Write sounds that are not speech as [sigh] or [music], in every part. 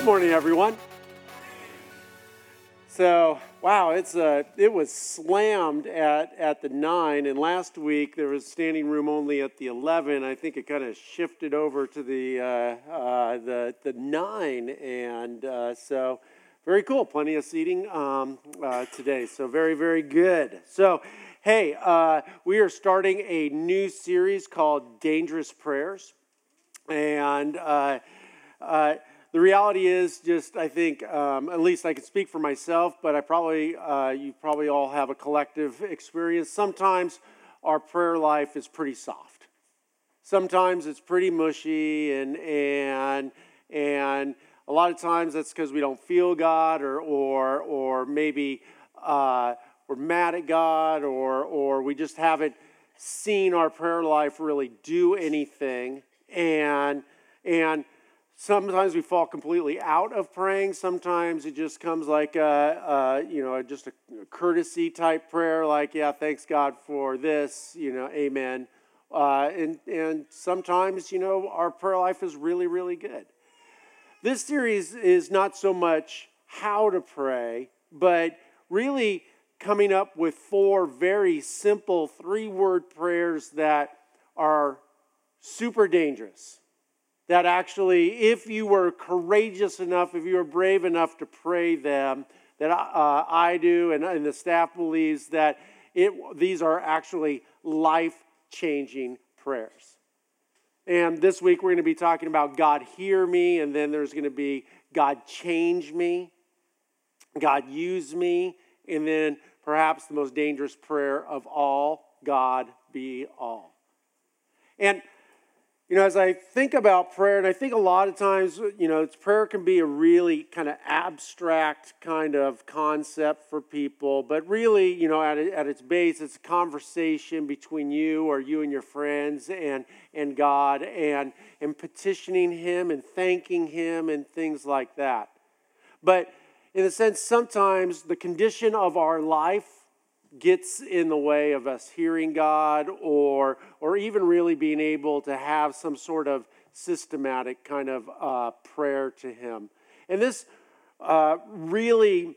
Good morning, everyone. So, wow, it's uh, it was slammed at, at the nine, and last week there was standing room only at the eleven. I think it kind of shifted over to the uh, uh, the the nine, and uh, so very cool. Plenty of seating um, uh, today, so very very good. So, hey, uh, we are starting a new series called Dangerous Prayers, and the reality is just i think um, at least i can speak for myself but i probably uh, you probably all have a collective experience. Sometimes our prayer life is pretty soft. Sometimes it's pretty mushy and and and a lot of times that's because we don't feel god or or or maybe uh, we're mad at god or or we just haven't seen our prayer life really do anything. And and Sometimes we fall completely out of praying. Sometimes it just comes like a, a, you know, just a courtesy type prayer, like, yeah, thanks God for this, you know, amen. Uh, and, and sometimes, you know, our prayer life is really, really good. This series is not so much how to pray, but really coming up with four very simple three word prayers that are super dangerous that actually, if you were courageous enough, if you were brave enough to pray them, that uh, I do and, and the staff believes that it, these are actually life changing prayers. And this week we're going to be talking about God hear me, and then there's going to be God change me, God use me, and then perhaps the most dangerous prayer of all God be all. And you know, as I think about prayer, and I think a lot of times, you know, prayer can be a really kind of abstract kind of concept for people, but really, you know, at, at its base, it's a conversation between you or you and your friends and, and God and, and petitioning Him and thanking Him and things like that. But in a sense, sometimes the condition of our life gets in the way of us hearing God or, or even really being able to have some sort of systematic kind of uh, prayer to Him. And this uh, really,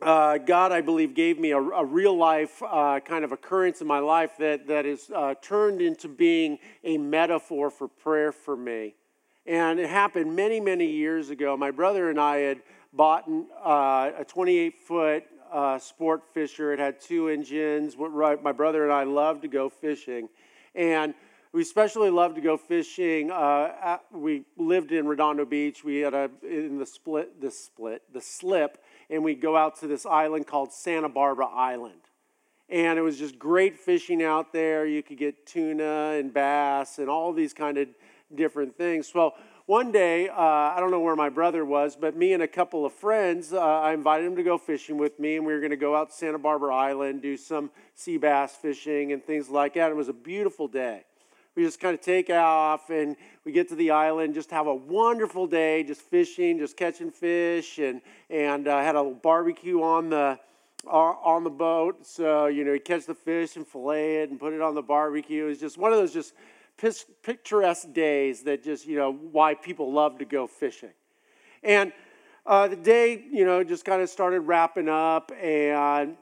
uh, God, I believe, gave me a, a real life uh, kind of occurrence in my life that, that is uh, turned into being a metaphor for prayer for me. And it happened many, many years ago. My brother and I had bought uh, a 28 foot uh, sport fisher. It had two engines. My brother and I loved to go fishing. And we especially loved to go fishing. Uh, at, we lived in Redondo Beach. We had a, in the split, the split, the slip, and we'd go out to this island called Santa Barbara Island. And it was just great fishing out there. You could get tuna and bass and all these kind of different things. Well, one day, uh, I don't know where my brother was, but me and a couple of friends, uh, I invited him to go fishing with me, and we were going to go out to Santa Barbara Island, do some sea bass fishing and things like that. It was a beautiful day. We just kind of take off and we get to the island, just have a wonderful day, just fishing, just catching fish, and and uh, had a barbecue on the uh, on the boat. So you know, you catch the fish and fillet it and put it on the barbecue. It was just one of those just picturesque days that just, you know, why people love to go fishing. And uh, the day, you know, just kind of started wrapping up. And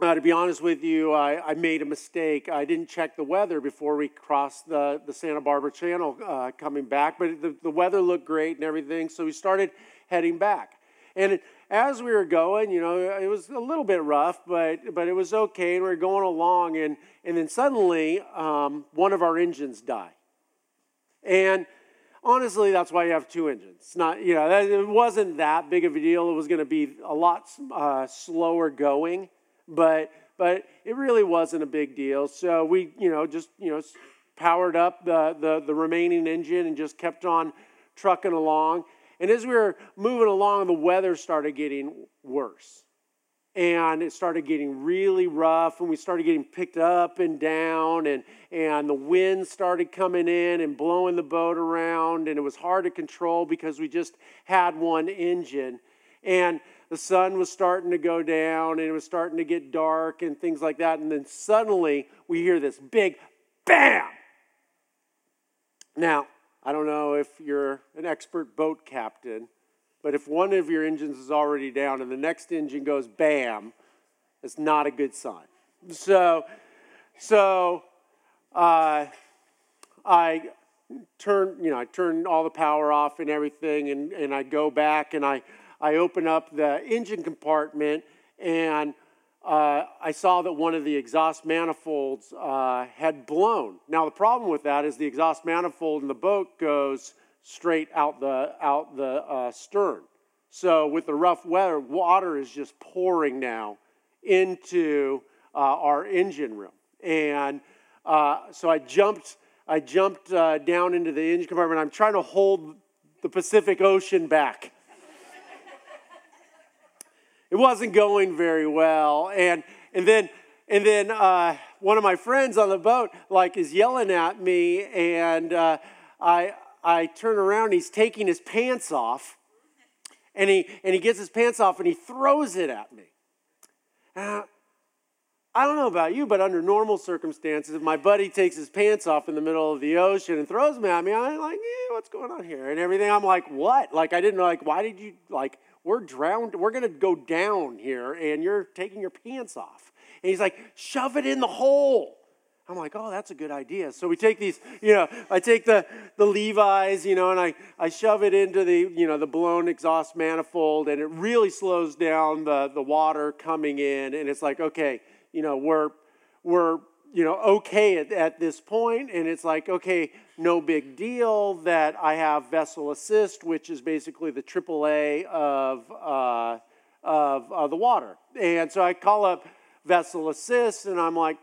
uh, to be honest with you, I, I, made a mistake. I didn't check the weather before we crossed the, the Santa Barbara Channel uh, coming back, but the, the weather looked great and everything. So we started heading back. And as we were going, you know, it was a little bit rough, but but it was okay, and we were going along, and and then suddenly um, one of our engines died, and honestly, that's why you have two engines. Not, you know, that, it wasn't that big of a deal. It was going to be a lot uh, slower going, but but it really wasn't a big deal. So we, you know, just you know, powered up the the, the remaining engine and just kept on trucking along. And as we were moving along, the weather started getting worse. And it started getting really rough, and we started getting picked up and down, and, and the wind started coming in and blowing the boat around, and it was hard to control because we just had one engine. And the sun was starting to go down, and it was starting to get dark, and things like that. And then suddenly we hear this big bam. Now, I don't know if you're an expert boat captain, But if one of your engines is already down and the next engine goes bam, it's not a good sign. So, so uh, I turn, you know, I turn all the power off and everything, and, and I go back and I, I open up the engine compartment and uh, I saw that one of the exhaust manifolds uh, had blown. Now the problem with that is the exhaust manifold in the boat goes straight out the out the uh, stern. So with the rough weather, water is just pouring now into uh, our engine room, and uh, so I jumped. I jumped uh, down into the engine compartment. I'm trying to hold the Pacific Ocean back. It wasn't going very well, and and then and then uh, one of my friends on the boat like is yelling at me, and uh, I I turn around. He's taking his pants off, and he and he gets his pants off and he throws it at me. Uh, I don't know about you, but under normal circumstances, if my buddy takes his pants off in the middle of the ocean and throws them at me, I'm like, what's going on here? And everything. I'm like, what? Like, I didn't know, like, why did you, like, we're drowned, we're going to go down here, and you're taking your pants off. And he's like, shove it in the hole. I'm like, oh, that's a good idea. So we take these, you know, I take the, the Levi's, you know, and I, I shove it into the, you know, the blown exhaust manifold, and it really slows down the, the water coming in. And it's like, okay, you know, we're, we're, you know, okay at, at this point, and it's like, okay, no big deal that I have vessel assist, which is basically the AAA of, uh, of uh, the water. And so I call up vessel assist, and I'm like,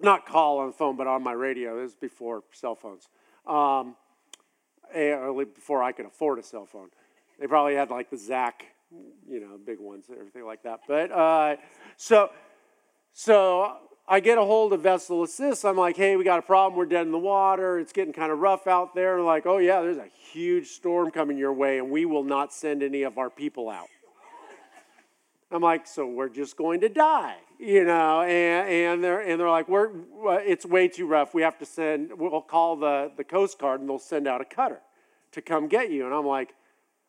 not call on the phone, but on my radio. This is before cell phones, um, or before I could afford a cell phone. They probably had like the Zach, you know, big ones and everything like that. But uh, so, so I get a hold of Vessel Assist. I'm like, hey, we got a problem. We're dead in the water. It's getting kind of rough out there. And like, oh yeah, there's a huge storm coming your way, and we will not send any of our people out. I'm like, so we're just going to die, you know? And, and, they're, and they're like, we're, uh, it's way too rough. We have to send, we'll call the, the Coast Guard and they'll send out a cutter to come get you. And I'm like,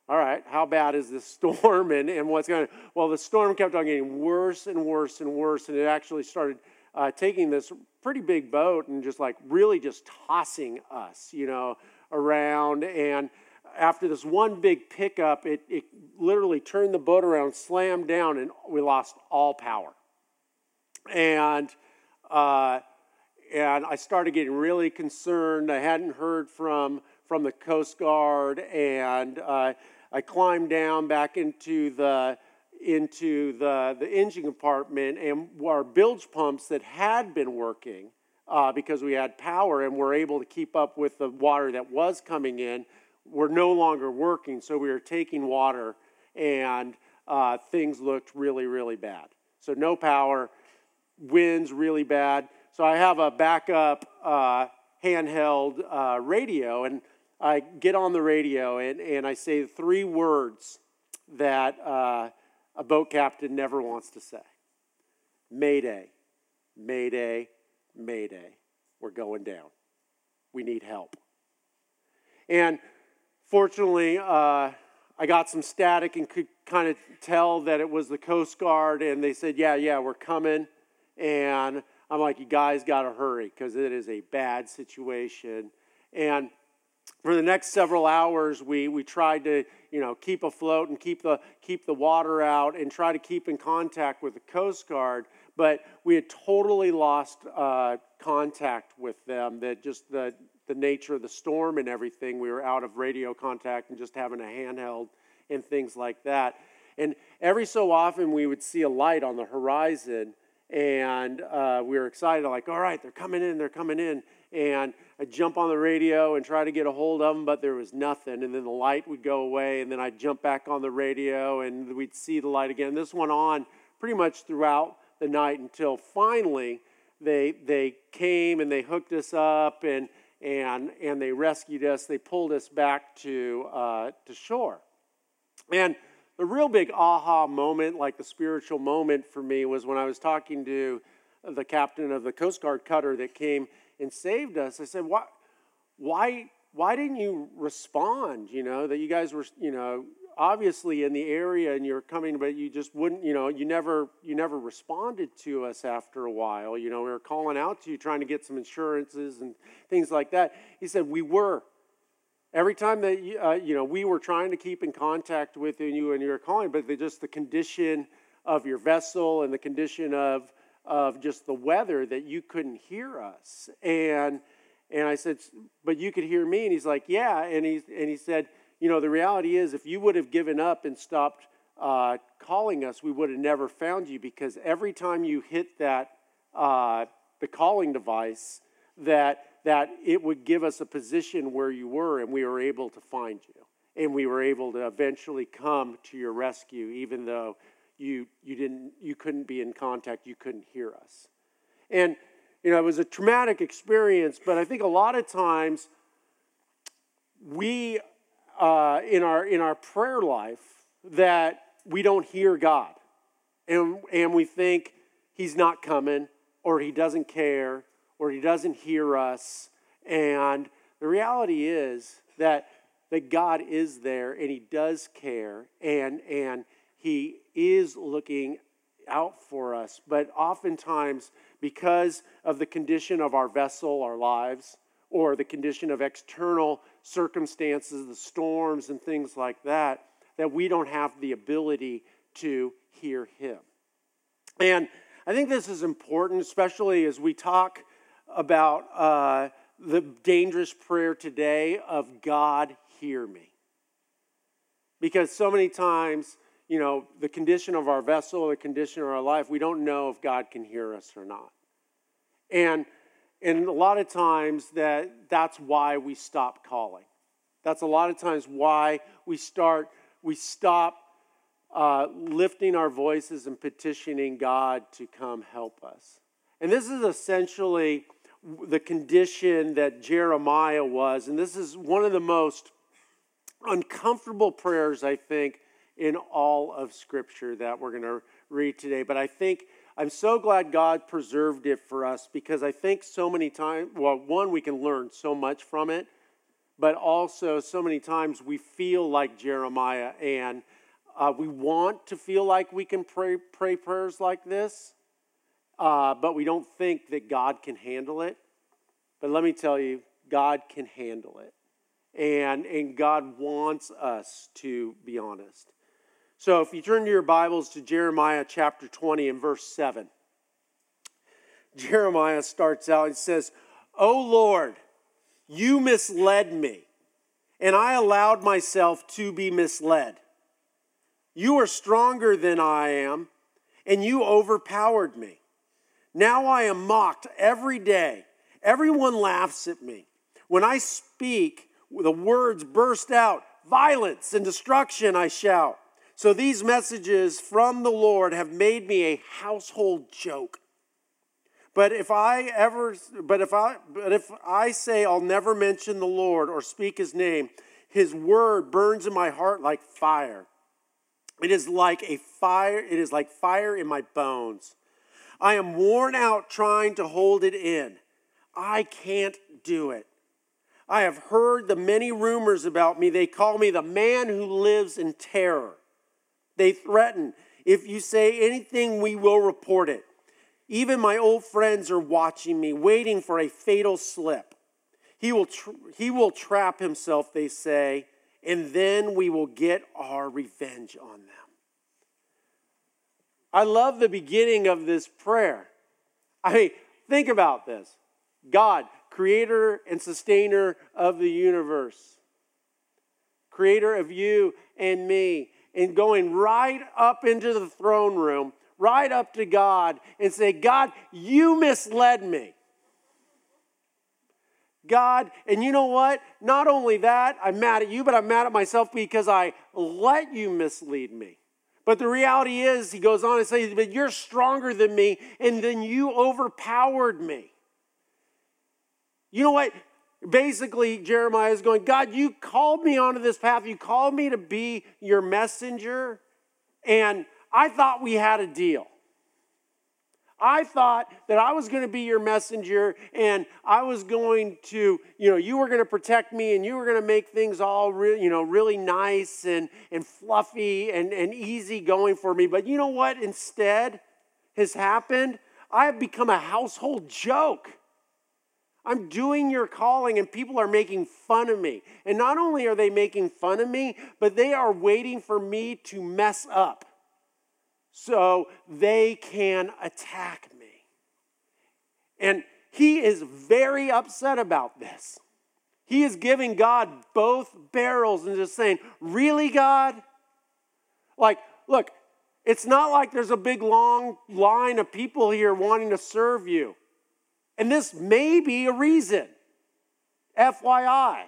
all right, how bad is this [laughs] storm and, and what's going to, well, the storm kept on getting worse and worse and worse. And it actually started uh, taking this pretty big boat and just like really just tossing us, you know, around. And, after this one big pickup, it, it literally turned the boat around, slammed down, and we lost all power. And uh, and I started getting really concerned. I hadn't heard from from the Coast Guard, and uh, I climbed down back into the into the the engine compartment, and our bilge pumps that had been working uh, because we had power and were able to keep up with the water that was coming in were no longer working, so we were taking water, and uh, things looked really, really bad. So no power, winds really bad. So I have a backup uh, handheld uh, radio, and I get on the radio and, and I say three words that uh, a boat captain never wants to say Mayday, Mayday, Mayday. We're going down. We need help. And Fortunately, uh, I got some static and could kind of tell that it was the Coast Guard, and they said, Yeah, yeah, we're coming. And I'm like, You guys got to hurry because it is a bad situation. And for the next several hours, we, we tried to you know, keep afloat and keep the, keep the water out and try to keep in contact with the Coast Guard. But we had totally lost uh, contact with them, that just the, the nature of the storm and everything, we were out of radio contact and just having a handheld and things like that. And every so often, we would see a light on the horizon, and uh, we were excited, like, all right, they're coming in, they're coming in. And I'd jump on the radio and try to get a hold of them, but there was nothing. And then the light would go away, and then I'd jump back on the radio, and we'd see the light again. This went on pretty much throughout the night until finally they, they came and they hooked us up and and, and they rescued us. They pulled us back to, uh, to shore. And the real big aha moment, like the spiritual moment for me, was when I was talking to the captain of the Coast Guard cutter that came and saved us. I said, why, why, why didn't you respond? You know, that you guys were, you know, obviously in the area and you're coming, but you just wouldn't, you know, you never, you never responded to us after a while. You know, we were calling out to you, trying to get some insurances and things like that. He said, We were. Every time that, uh, you know, we were trying to keep in contact with you and you were calling, but just the condition of your vessel and the condition of, of just the weather that you couldn't hear us. And, and I said, But you could hear me? And he's like, Yeah. And he, and he said, You know, the reality is, if you would have given up and stopped uh, calling us, we would have never found you because every time you hit that, uh, the calling device, that, that it would give us a position where you were and we were able to find you. And we were able to eventually come to your rescue, even though you, you, didn't, you couldn't be in contact, you couldn't hear us. And you know, it was a traumatic experience, but I think a lot of times we, uh, in, our, in our prayer life, that we don't hear God. And, and we think he's not coming, or he doesn't care, or he doesn't hear us. And the reality is that, that God is there and he does care and, and he is looking out for us. But oftentimes, because of the condition of our vessel, our lives, or the condition of external circumstances, the storms and things like that, that we don't have the ability to hear Him. And I think this is important, especially as we talk about uh, the dangerous prayer today of God, hear me. Because so many times, you know, the condition of our vessel, the condition of our life, we don't know if God can hear us or not. And and a lot of times that that's why we stop calling. That's a lot of times why we start we stop uh, lifting our voices and petitioning God to come help us. And this is essentially the condition that Jeremiah was, and this is one of the most uncomfortable prayers I think in all of Scripture that we're going to read today. But I think I'm so glad God preserved it for us because I think so many times, well, one, we can learn so much from it, but also so many times we feel like Jeremiah and uh, we want to feel like we can pray, pray prayers like this, uh, but we don't think that God can handle it. But let me tell you, God can handle it. And, and God wants us to be honest. So if you turn to your Bibles to Jeremiah chapter 20 and verse 7, Jeremiah starts out and says, O Lord, you misled me, and I allowed myself to be misled. You are stronger than I am, and you overpowered me. Now I am mocked every day. Everyone laughs at me. When I speak, the words burst out violence and destruction, I shout. So these messages from the Lord have made me a household joke. But if I ever but if I but if I say I'll never mention the Lord or speak his name, his word burns in my heart like fire. It is like a fire, it is like fire in my bones. I am worn out trying to hold it in. I can't do it. I have heard the many rumors about me. They call me the man who lives in terror. They threaten, if you say anything, we will report it. Even my old friends are watching me, waiting for a fatal slip. He will, tra- he will trap himself, they say, and then we will get our revenge on them. I love the beginning of this prayer. I mean, think about this God, creator and sustainer of the universe, creator of you and me, and going right up into the throne room, right up to God, and say, God, you misled me. God, and you know what? Not only that, I'm mad at you, but I'm mad at myself because I let you mislead me. But the reality is, he goes on and says, But you're stronger than me, and then you overpowered me. You know what? Basically Jeremiah is going, God, you called me onto this path. You called me to be your messenger. And I thought we had a deal. I thought that I was going to be your messenger and I was going to, you know, you were going to protect me and you were going to make things all, you know, really nice and, and fluffy and, and easy going for me. But you know what instead has happened? I have become a household joke. I'm doing your calling, and people are making fun of me. And not only are they making fun of me, but they are waiting for me to mess up so they can attack me. And he is very upset about this. He is giving God both barrels and just saying, Really, God? Like, look, it's not like there's a big long line of people here wanting to serve you. And this may be a reason. FYI.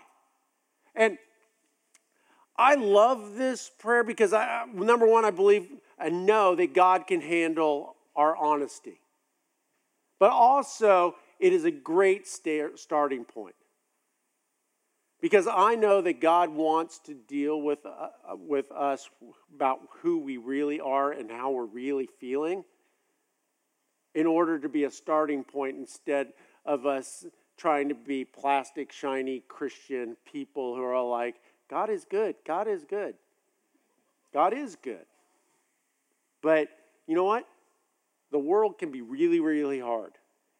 And I love this prayer because I, number one, I believe and know that God can handle our honesty. But also, it is a great starting point. Because I know that God wants to deal with, uh, with us about who we really are and how we're really feeling in order to be a starting point instead of us trying to be plastic, shiny Christian people who are like, God is good, God is good, God is good. But you know what? The world can be really, really hard.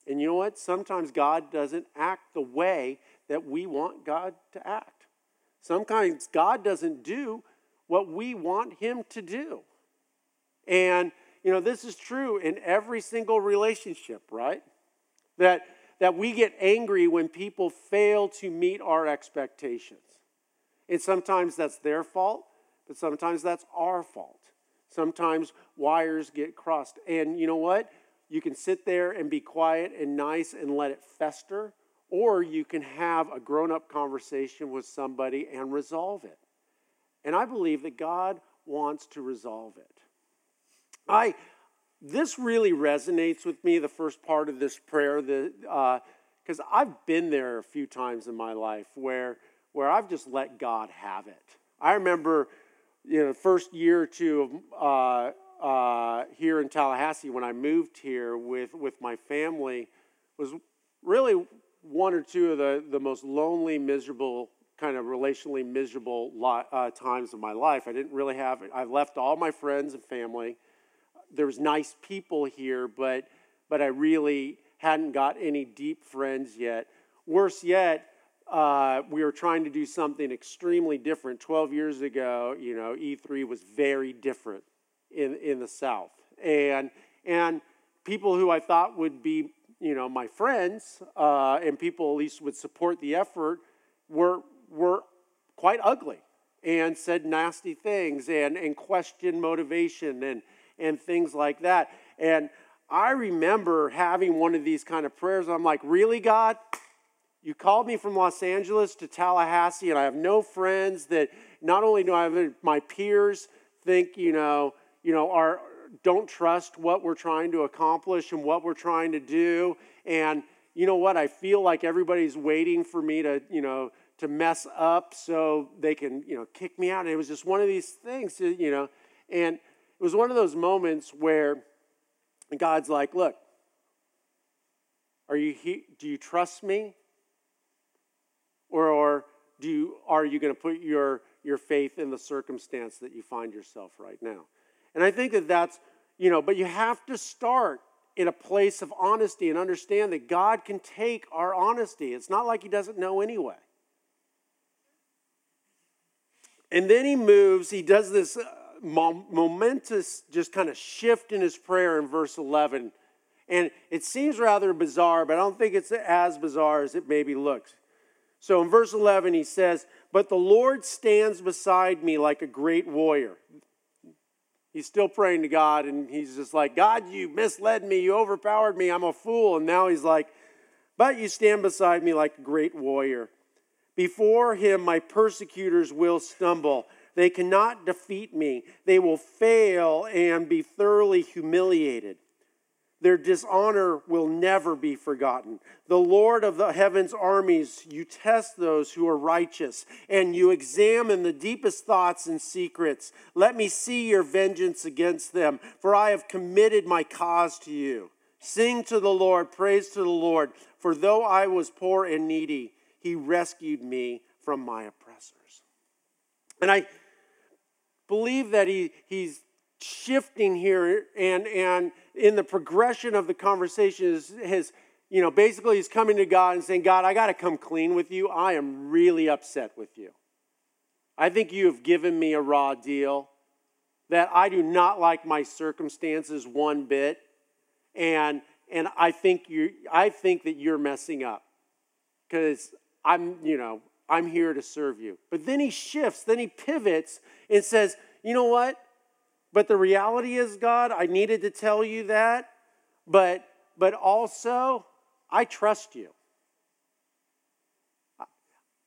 And you know what? Sometimes God doesn't act the way that we want God to act. Sometimes God doesn't do what we want Him to do. And, you know, this is true in every single relationship, right? That, that we get angry when people fail to meet our expectations. And sometimes that's their fault, but sometimes that's our fault. Sometimes wires get crossed. And you know what? You can sit there and be quiet and nice and let it fester, or you can have a grown up conversation with somebody and resolve it. And I believe that God wants to resolve it. I this really resonates with me. The first part of this prayer, because uh, I've been there a few times in my life where where I've just let God have it. I remember you know, the first year or two of uh, uh, here in Tallahassee when I moved here with, with my family was really one or two of the, the most lonely, miserable, kind of relationally miserable uh, times of my life. I didn't really have, I left all my friends and family. There was nice people here, but, but I really hadn't got any deep friends yet. Worse yet, uh, we were trying to do something extremely different. 12 years ago, you know, E3 was very different in, in the South. And, and people who I thought would be, you know, my friends uh, and people at least would support the effort were, were quite ugly and said nasty things and, and questioned motivation and, and things like that. And I remember having one of these kind of prayers. I'm like, really, God? You called me from Los Angeles to Tallahassee, and I have no friends that not only do I have my peers think, you know, you know, are don't trust what we're trying to accomplish and what we're trying to do. And you know what? I feel like everybody's waiting for me to, you know, to mess up so they can, you know, kick me out. And it was just one of these things, you know, and it was one of those moments where God's like, look, are you he- do you trust me? Or, or do you, are you going to put your, your faith in the circumstance that you find yourself right now? And I think that that's, you know, but you have to start in a place of honesty and understand that God can take our honesty. It's not like He doesn't know anyway. And then He moves, He does this uh, momentous, just kind of shift in His prayer in verse 11. And it seems rather bizarre, but I don't think it's as bizarre as it maybe looks. So in verse 11, he says, But the Lord stands beside me like a great warrior. He's still praying to God, and he's just like, God, you misled me. You overpowered me. I'm a fool. And now he's like, But you stand beside me like a great warrior. Before him, my persecutors will stumble. They cannot defeat me. They will fail and be thoroughly humiliated. Their dishonor will never be forgotten. The Lord of the heavens' armies, you test those who are righteous, and you examine the deepest thoughts and secrets. Let me see your vengeance against them, for I have committed my cause to you. Sing to the Lord, praise to the Lord. For though I was poor and needy, he rescued me from my oppressors. And I believe that he, he's shifting here and, and in the progression of the conversation is his, you know, basically he's coming to God and saying, God, I got to come clean with you. I am really upset with you. I think you have given me a raw deal that I do not like my circumstances one bit. And, and I think you I think that you're messing up. Because I'm, you know, I'm here to serve you. But then he shifts, then he pivots and says, you know what? But the reality is, God, I needed to tell you that, but but also I trust you.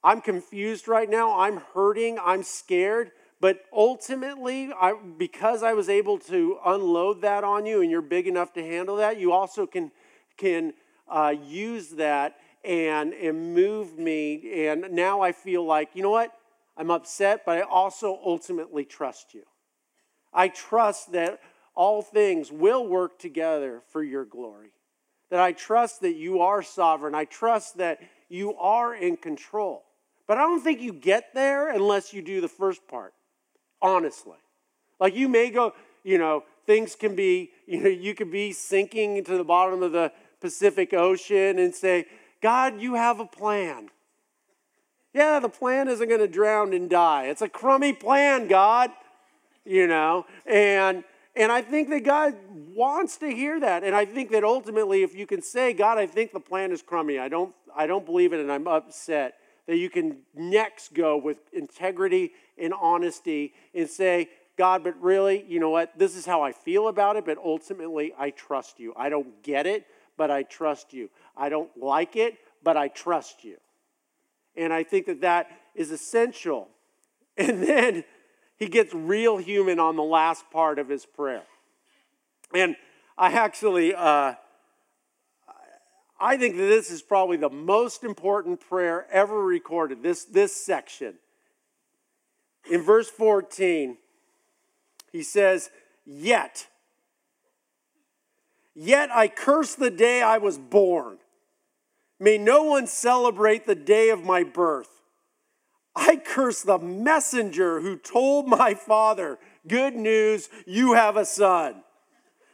I'm confused right now. I'm hurting. I'm scared. But ultimately, I, because I was able to unload that on you and you're big enough to handle that, you also can, can uh, use that and, and move me. And now I feel like, you know what? I'm upset, but I also ultimately trust you. I trust that all things will work together for your glory. That I trust that you are sovereign. I trust that you are in control. But I don't think you get there unless you do the first part, honestly. Like you may go, you know, things can be, you know, you could be sinking into the bottom of the Pacific Ocean and say, God, you have a plan. Yeah, the plan isn't going to drown and die. It's a crummy plan, God you know, and and I think that God wants to hear that. And I think that ultimately, if you can say, God, I think the plan is crummy, I don't, I don't believe it, and I'm upset, that you can next go with integrity and honesty and say, God, but really, you know what? This is how I feel about it, but ultimately, I trust you. I don't get it, but I trust you. I don't like it, but I trust you. And I think that that is essential. [laughs] And then he gets real human on the last part of his prayer. And I actually, uh, I think that this is probably the most important prayer ever recorded, this, this section. In verse 14, he says, Yet, yet I curse the day I was born. May no one celebrate the day of my birth. I curse the messenger who told my father, Good news, you have a son.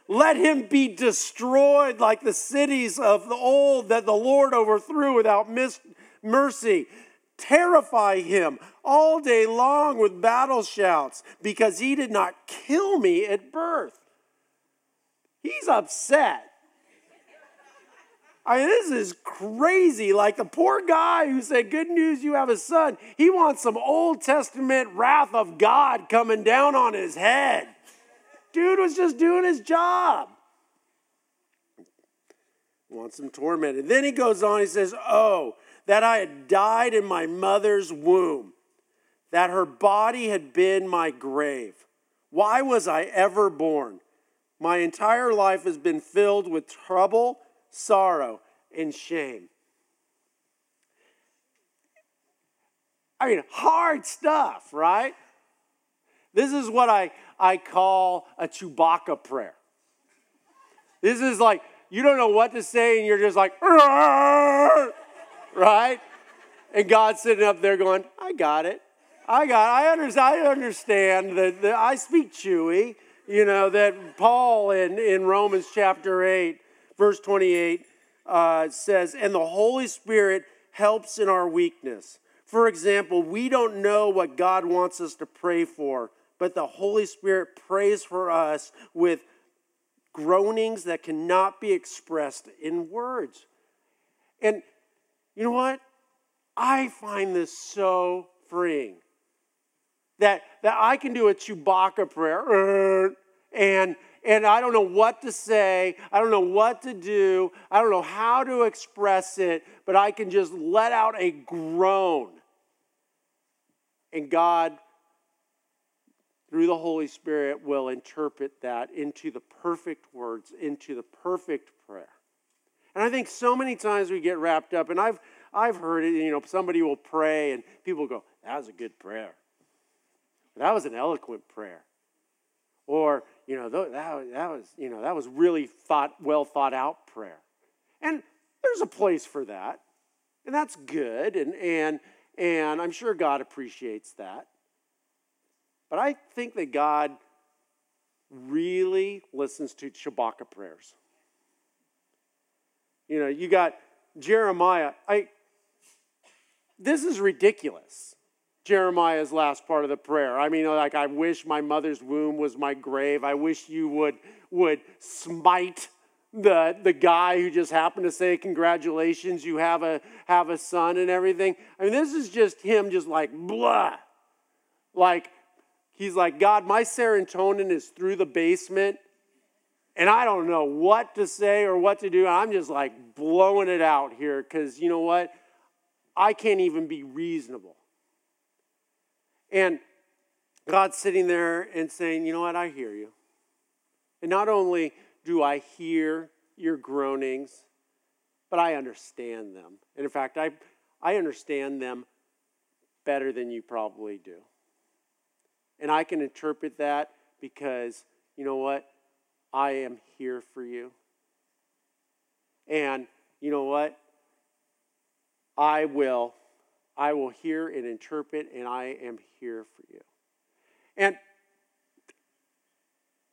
Let him be destroyed like the cities of the old that the Lord overthrew without mis- mercy. Terrify him all day long with battle shouts because he did not kill me at birth. He's upset. I mean, this is crazy. Like the poor guy who said, Good news, you have a son. He wants some Old Testament wrath of God coming down on his head. Dude was just doing his job. Wants some torment. And Then he goes on, he says, Oh, that I had died in my mother's womb, that her body had been my grave. Why was I ever born? My entire life has been filled with trouble sorrow, and shame. I mean, hard stuff, right? This is what I, I call a Chewbacca prayer. This is like, you don't know what to say, and you're just like, right? And God's sitting up there going, I got it. I got I understand, I understand that, that I speak Chewy, you know, that Paul in, in Romans chapter 8 verse 28 uh, says, And the Holy Spirit helps in our weakness. For example, we don't know what God wants us to pray for, but the Holy Spirit prays for us with groanings that cannot be expressed in words. And you know what? I find this so freeing that, that I can do a Chewbacca prayer and and I don't know what to say. I don't know what to do. I don't know how to express it, but I can just let out a groan. And God, through the Holy Spirit, will interpret that into the perfect words, into the perfect prayer. And I think so many times we get wrapped up, and I've, I've heard it, you know, somebody will pray and people go, that was a good prayer. That was an eloquent prayer. Or, you know, that, that was, you know, that was really thought, well thought out prayer. And there's a place for that. And that's good. And, and, and I'm sure God appreciates that. But I think that God really listens to Chewbacca prayers. You know, you got Jeremiah. I this is ridiculous. Jeremiah's last part of the prayer. I mean, like, I wish my mother's womb was my grave. I wish you would, would smite the, the guy who just happened to say, Congratulations, you have a, have a son and everything. I mean, this is just him, just like, blah. Like, he's like, God, my serotonin is through the basement, and I don't know what to say or what to do. I'm just like blowing it out here because you know what? I can't even be reasonable. And God's sitting there and saying, You know what? I hear you. And not only do I hear your groanings, but I understand them. And in fact, I, I understand them better than you probably do. And I can interpret that because, you know what? I am here for you. And you know what? I will. I will hear and interpret, and I am here for you. And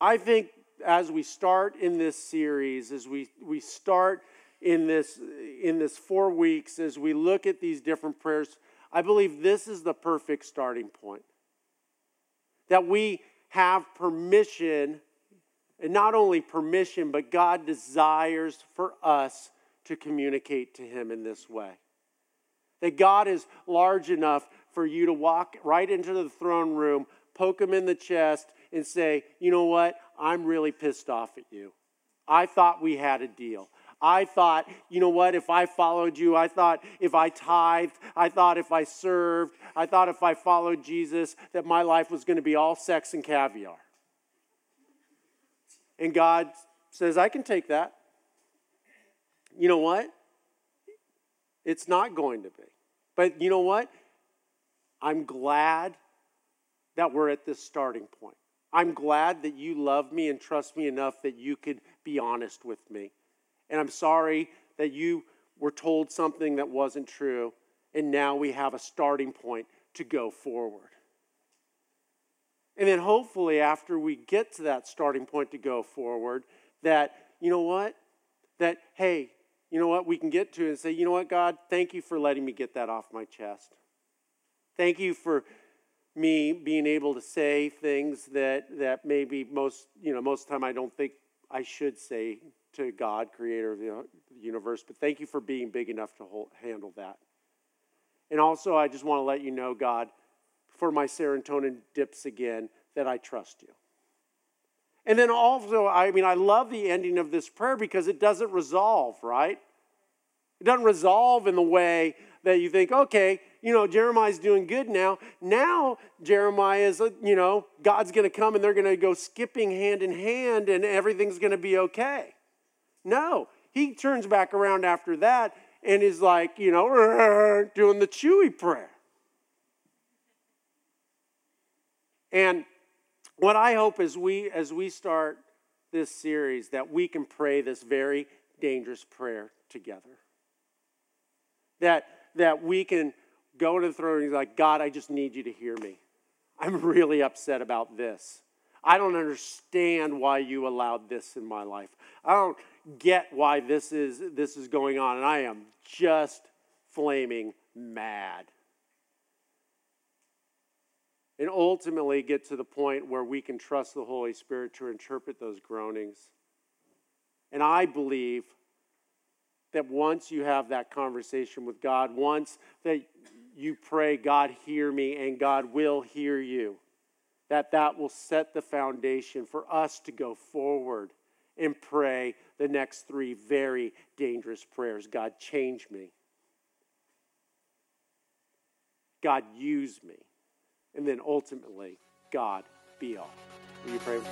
I think as we start in this series, as we, we start in this, in this four weeks, as we look at these different prayers, I believe this is the perfect starting point. That we have permission, and not only permission, but God desires for us to communicate to Him in this way. That God is large enough for you to walk right into the throne room, poke Him in the chest, and say, you know what? I'm really pissed off at you. I thought we had a deal. I thought, you know what, if I followed you, I thought if I tithed, I thought if I served, I thought if I followed Jesus, that my life was going to be all sex and caviar. And God says, I can take that. You know what? It's not going to be. But you know what? I'm glad that we're at this starting point. I'm glad that you love me and trust me enough that you could be honest with me. And I'm sorry that you were told something that wasn't true, and now we have a starting point to go forward. And then hopefully, after we get to that starting point to go forward, that, you know what? That, hey, you know what? We can get to and say, you know what, God, thank you for letting me get that off my chest. Thank you for me being able to say things that that maybe most you know most of the time I don't think I should say to God, Creator of the universe. But thank you for being big enough to hold, handle that. And also, I just want to let you know, God, for my serotonin dips again, that I trust you. And then also, I mean, I love the ending of this prayer because it doesn't resolve, right? It doesn't resolve in the way that you think, okay, you know, Jeremiah's doing good now. Now, Jeremiah is, you know, God's going to come and they're going to go skipping hand in hand and everything's going to be okay. No, he turns back around after that and is like, you know, [laughs] doing the chewy prayer. And what I hope is we, as we start this series, that we can pray this very dangerous prayer together. That, that we can go to the throne and be like, God, I just need you to hear me. I'm really upset about this. I don't understand why you allowed this in my life. I don't get why this is this is going on and I am just flaming mad. And ultimately get to the point where we can trust the Holy Spirit to interpret those groanings. And I believe that once you have that conversation with God, once that you pray, God, hear me, and God will hear you, that that will set the foundation for us to go forward and pray the next three very dangerous prayers God, change me. God, use me. And then ultimately, God, be all. Will you pray with me?